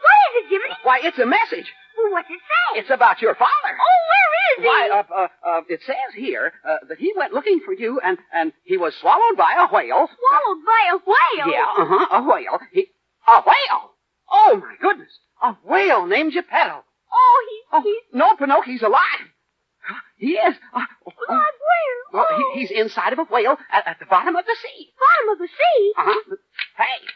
What is it, Jiminy? Why, it's a message. Well, what's it say? It's about your father. Oh, where Why, uh, uh, uh, it says here uh, that he went looking for you and, and he was swallowed by a whale. Swallowed by a whale? Yeah, uh-huh, a whale. He, a whale? Oh, my goodness. A whale named Geppetto. Oh, he, Oh, he's... no, Pinocchio, he's alive. He is. Uh, oh, where? well, oh. he, he's inside of a whale at, at the bottom of the sea. Bottom of the sea? Uh-huh. Hey,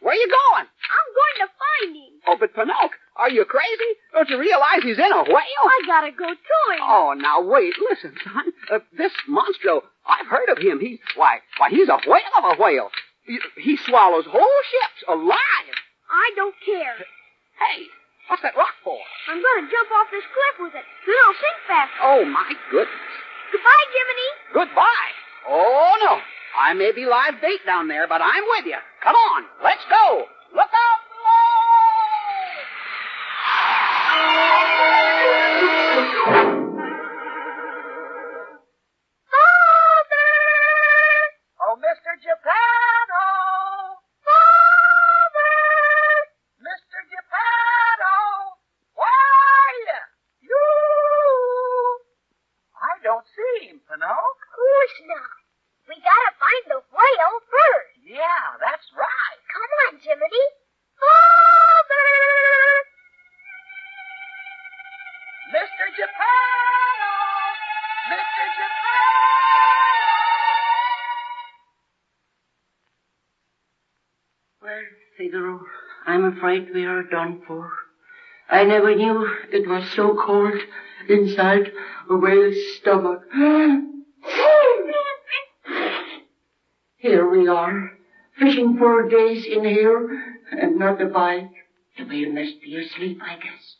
where are you going? I'm going to find him. Oh, but Pinocchio, are you crazy? Don't you realize he's in a whale? I gotta go to him. Oh, now wait, listen, son. Uh, this monstro, I've heard of him. He's why, why, he's a whale of a whale. He, he swallows whole ships alive. I don't care. Hey, what's that rock for? I'm gonna jump off this cliff with it. Then I'll sink faster. Oh my goodness. Goodbye, Jiminy. Goodbye. Oh no, I may be live bait down there, but I'm with you. Come on, let's go. Look out Oh, done for. I never knew it was so cold inside a whale's stomach. Here we are, fishing for days in here, and not a bite. The whale must be asleep, I guess.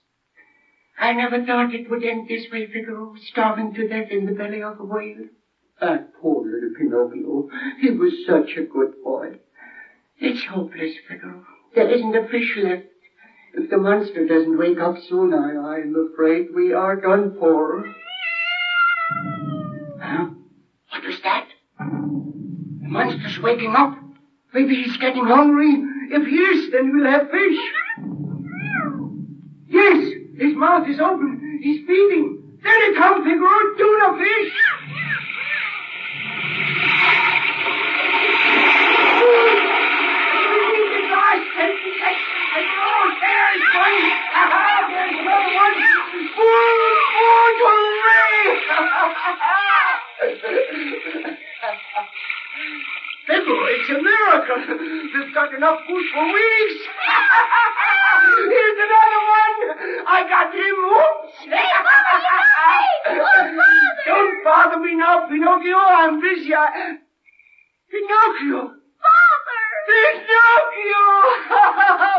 I never thought it would end this way, Figaro, starving to death in the belly of a whale. That poor little Pinocchio. He was such a good boy. It's hopeless, Figaro. There isn't a fish left. If the monster doesn't wake up soon, I, I'm afraid we are done for. Huh? What was that? The monster's waking up. Maybe he's getting hungry. If he is, then we'll have fish. Yes, his mouth is open. He's feeding. There he comes, Figaro. Tuna fish. Figaro, it's a miracle. We've got enough food for weeks. Here's another one. I got him. Whoops. Don't bother me now, Pinocchio. I'm busy. I... Pinocchio. Pinocchio!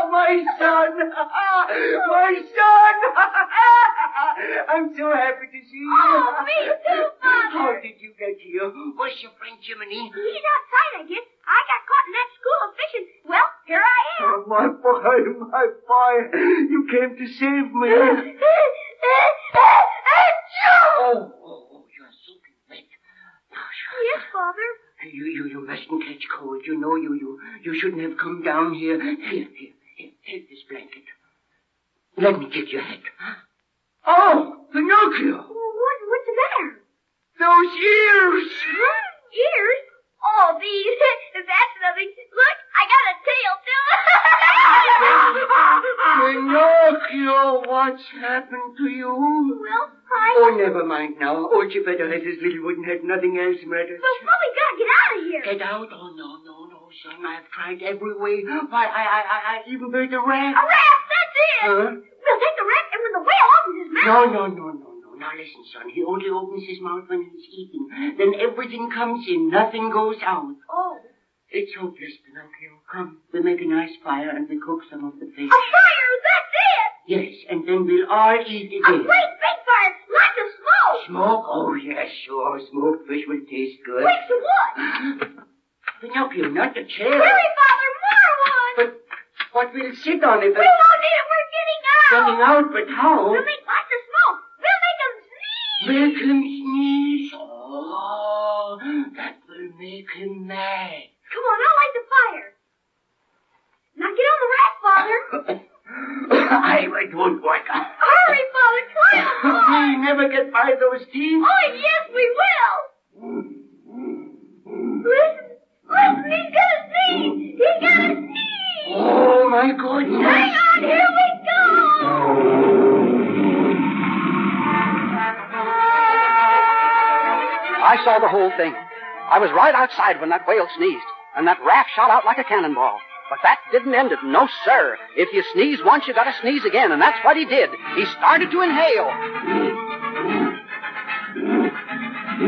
My son! My son! I'm so happy to see you. Oh, me too, Father. How did you get here? Where's your friend Jiminy? He's outside, I guess. I got caught in that school of fishing. Well, here I am. Oh, my boy, my boy. You came to save me. Oh, oh, oh, you're soaking wet. Now, yes, Father. You, you, you mustn't catch cold. You know you, you, you shouldn't have come down here. Here, here, here, take this blanket. Let me get your head. Oh, Pinocchio! What, what's the matter? Those ears! Ears? Oh, these. That's nothing. Look, I got a tail, too. Pinocchio, what's happened to you? well, I... Oh, never mind now. Old Geppetto has his little wooden head. Nothing else matters. But, but we gotta get out of here. Get out? Oh, no, no, no, son. I've tried every way. Why, I, I, I, I even built a raft. A raft, that's it. Huh? We'll take the raft, and when the whale opens his mouth... no, no, no, no. No. Now listen, son. He only opens his mouth when he's eating. Then everything comes in. Nothing goes out. Oh, It's hopeless, Pinocchio. Come, we make a nice fire and we cook some of the fish. a fire, that's it. Yes, and then we'll all eat A again. great big fire, smoke. Oh, yes, sure. Smoked fish will taste good. Wait, some wood. Pinocchio, not the chair. Hurry, Father, more one! But what will sit on if we it... won't need it. We're getting out. Getting out, but how? We'll make lots of smoke. We'll make them sneeze. Make him sneeze. Oh, that will make him mad. Come on, I'll light the fire. Now get on the rack, Father. I it won't work. Hurry, Father, climb on. We never get by those teeth. Oh, yes, we will. Listen, listen, he's gonna sneeze. He's gonna sneeze. Oh, my goodness. Hang on, here we go. I saw the whole thing. I was right outside when that whale sneezed, and that raft shot out like a cannonball. But that didn't end it. No, sir. If you sneeze once, you gotta sneeze again, and that's what he did. He started to inhale.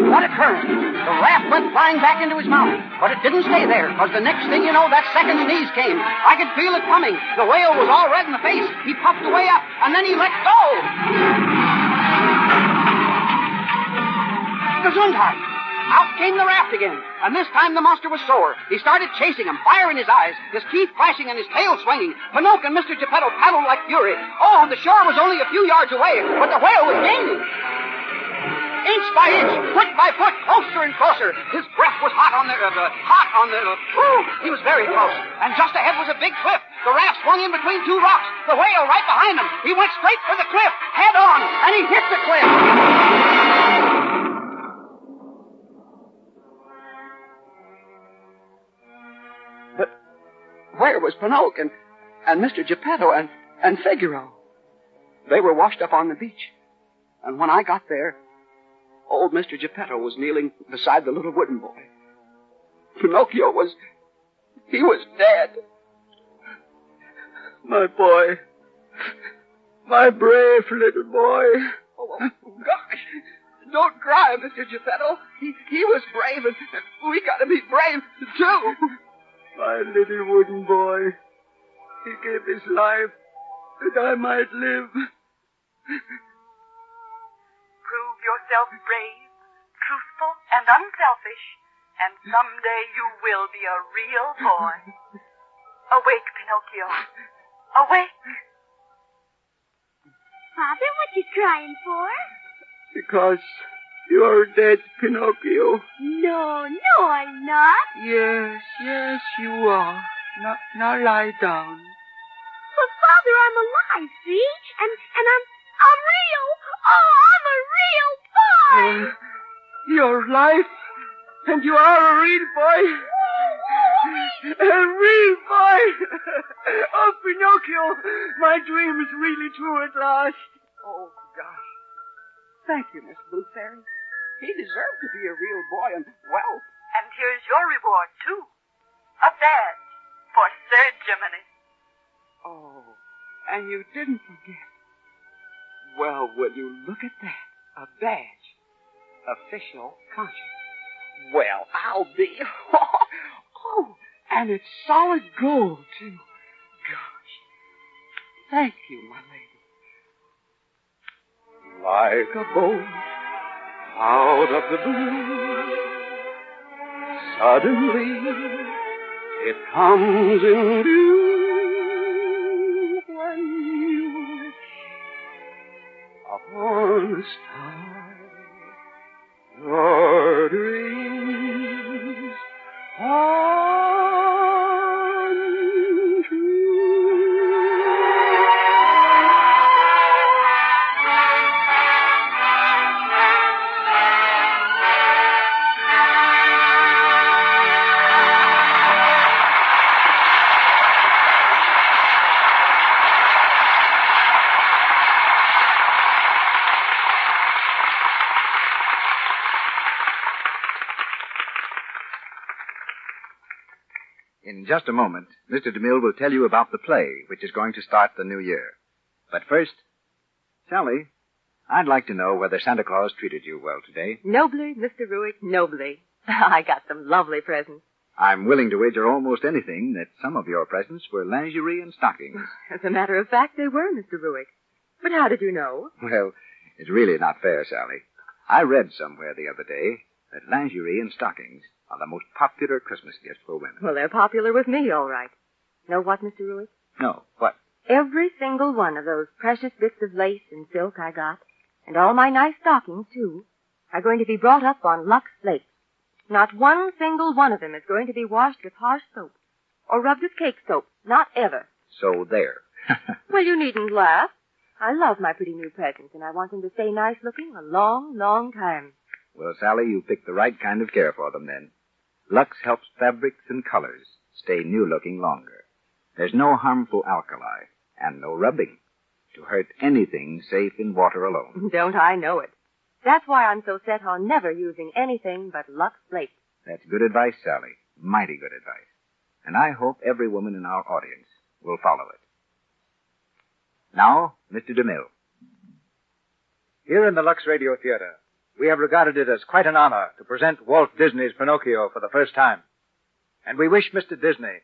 What a current! The raft went flying back into his mouth, but it didn't stay there, because the next thing you know, that second sneeze came. I could feel it coming. The whale was all red in the face. He puffed away up, and then he let go. Gesundheit! Out came the raft again, and this time the monster was sore. He started chasing him, fire in his eyes, his teeth flashing and his tail swinging. Pinocchio and Mr. Geppetto paddled like fury. Oh, the shore was only a few yards away, but the whale was gaining. Inch by inch, foot by foot, closer and closer. His breath was hot on the, uh, hot on the, uh, he was very close. And just ahead was a big cliff. The raft swung in between two rocks. The whale right behind him. He went straight for the cliff, head on, and he hit the cliff. Where was Pinocchio and, and Mr. Geppetto and, and Figaro? They were washed up on the beach. And when I got there, old Mr. Geppetto was kneeling beside the little wooden boy. Pinocchio was. he was dead. My boy. My brave little boy. Oh, oh, oh gosh. Don't cry, Mr. Geppetto. He, he was brave, and we gotta be brave, too. My little wooden boy. He gave his life that I might live. Prove yourself brave, truthful, and unselfish, and someday you will be a real boy. Awake, Pinocchio. Awake. Father, what you crying for? Because you're dead, Pinocchio. No, no, I'm not. Yes, yes, you are. Now, now lie down. But Father, I'm alive, see? And and I'm I'm real. Oh, I'm a real boy. Uh, your life, and you are a real boy. A real boy. oh, Pinocchio, my dream is really true at last. Oh, gosh. Thank you, Miss Blue Fairy. He deserved to be a real boy, and, well, And here's your reward, too. A badge for Sir Jiminy. oh, and you didn't forget. Well, will you look at that? A badge. Official conscience. Well, I'll be. oh, and it's solid gold, too. Gosh. Thank you, my lady. Like a bolt out of the blue, suddenly it comes in view when you wish upon a star a moment, Mr. DeMille will tell you about the play, which is going to start the new year. But first, Sally, I'd like to know whether Santa Claus treated you well today. Nobly, Mr. Ruick, nobly. I got some lovely presents. I'm willing to wager almost anything that some of your presents were lingerie and stockings. As a matter of fact, they were, Mr. Ruick. But how did you know? Well, it's really not fair, Sally. I read somewhere the other day that lingerie and stockings are the most popular Christmas gifts for women. Well, they're popular with me, all right. Know what, Mr. Ruick? No, what? Every single one of those precious bits of lace and silk I got, and all my nice stockings, too, are going to be brought up on Lux Flakes. Not one single one of them is going to be washed with harsh soap or rubbed with cake soap. Not ever. So there. well, you needn't laugh. I love my pretty new presents, and I want them to stay nice looking a long, long time. Well, Sally, you picked the right kind of care for them then. Lux helps fabrics and colors stay new looking longer. There's no harmful alkali and no rubbing to hurt anything safe in water alone. Don't I know it? That's why I'm so set on never using anything but Lux Flakes. That's good advice, Sally. Mighty good advice. And I hope every woman in our audience will follow it. Now, Mr. DeMille. Here in the Lux Radio Theater, we have regarded it as quite an honor to present Walt Disney's Pinocchio for the first time. And we wish Mr. Disney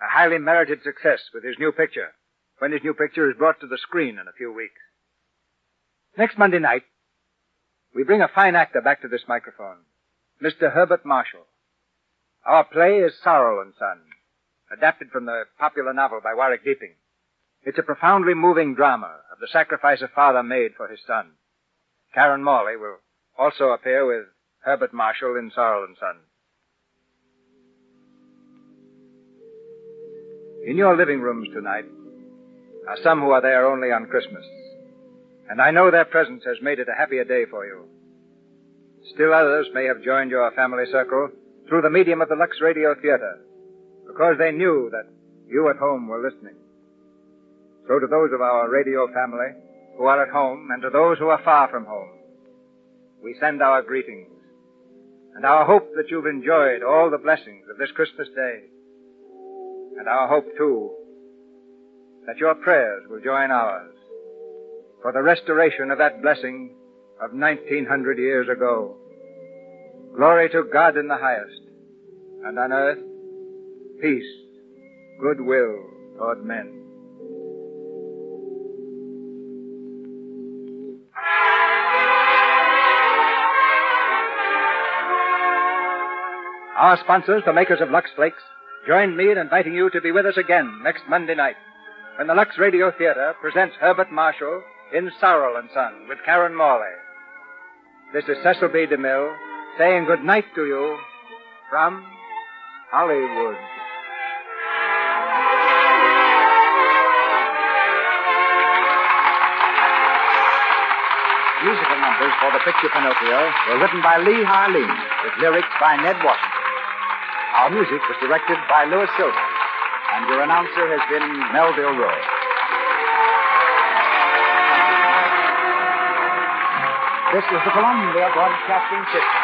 a highly merited success with his new picture, when his new picture is brought to the screen in a few weeks. Next Monday night, we bring a fine actor back to this microphone, Mr. Herbert Marshall. Our play is Sorrell and Son, adapted from the popular novel by Warwick Deeping. It's a profoundly moving drama of the sacrifice a father made for his son. Karen Morley will also appear with Herbert Marshall in Sorrell and Son. In your living rooms tonight are some who are there only on Christmas, and I know their presence has made it a happier day for you. Still others may have joined your family circle through the medium of the Lux Radio Theater, because they knew that you at home were listening. So to those of our radio family who are at home and to those who are far from home, we send our greetings and our hope that you've enjoyed all the blessings of this Christmas day. And our hope, too, that your prayers will join ours for the restoration of that blessing of 1900 years ago. Glory to God in the highest, and on earth, peace, goodwill toward men. Our sponsors, the makers of Lux Flakes, join me in inviting you to be with us again next Monday night when the Lux Radio Theater presents Herbert Marshall in Sorrell and Son with Karen Morley. This is Cecil B. DeMille saying good night to you from Hollywood. Musical numbers for the picture Pinocchio were written by Leigh Harline, with lyrics by Ned Washington. Our music was directed by Louis Silver, and your announcer has been Melville Ruick. This is the Columbia Broadcasting System.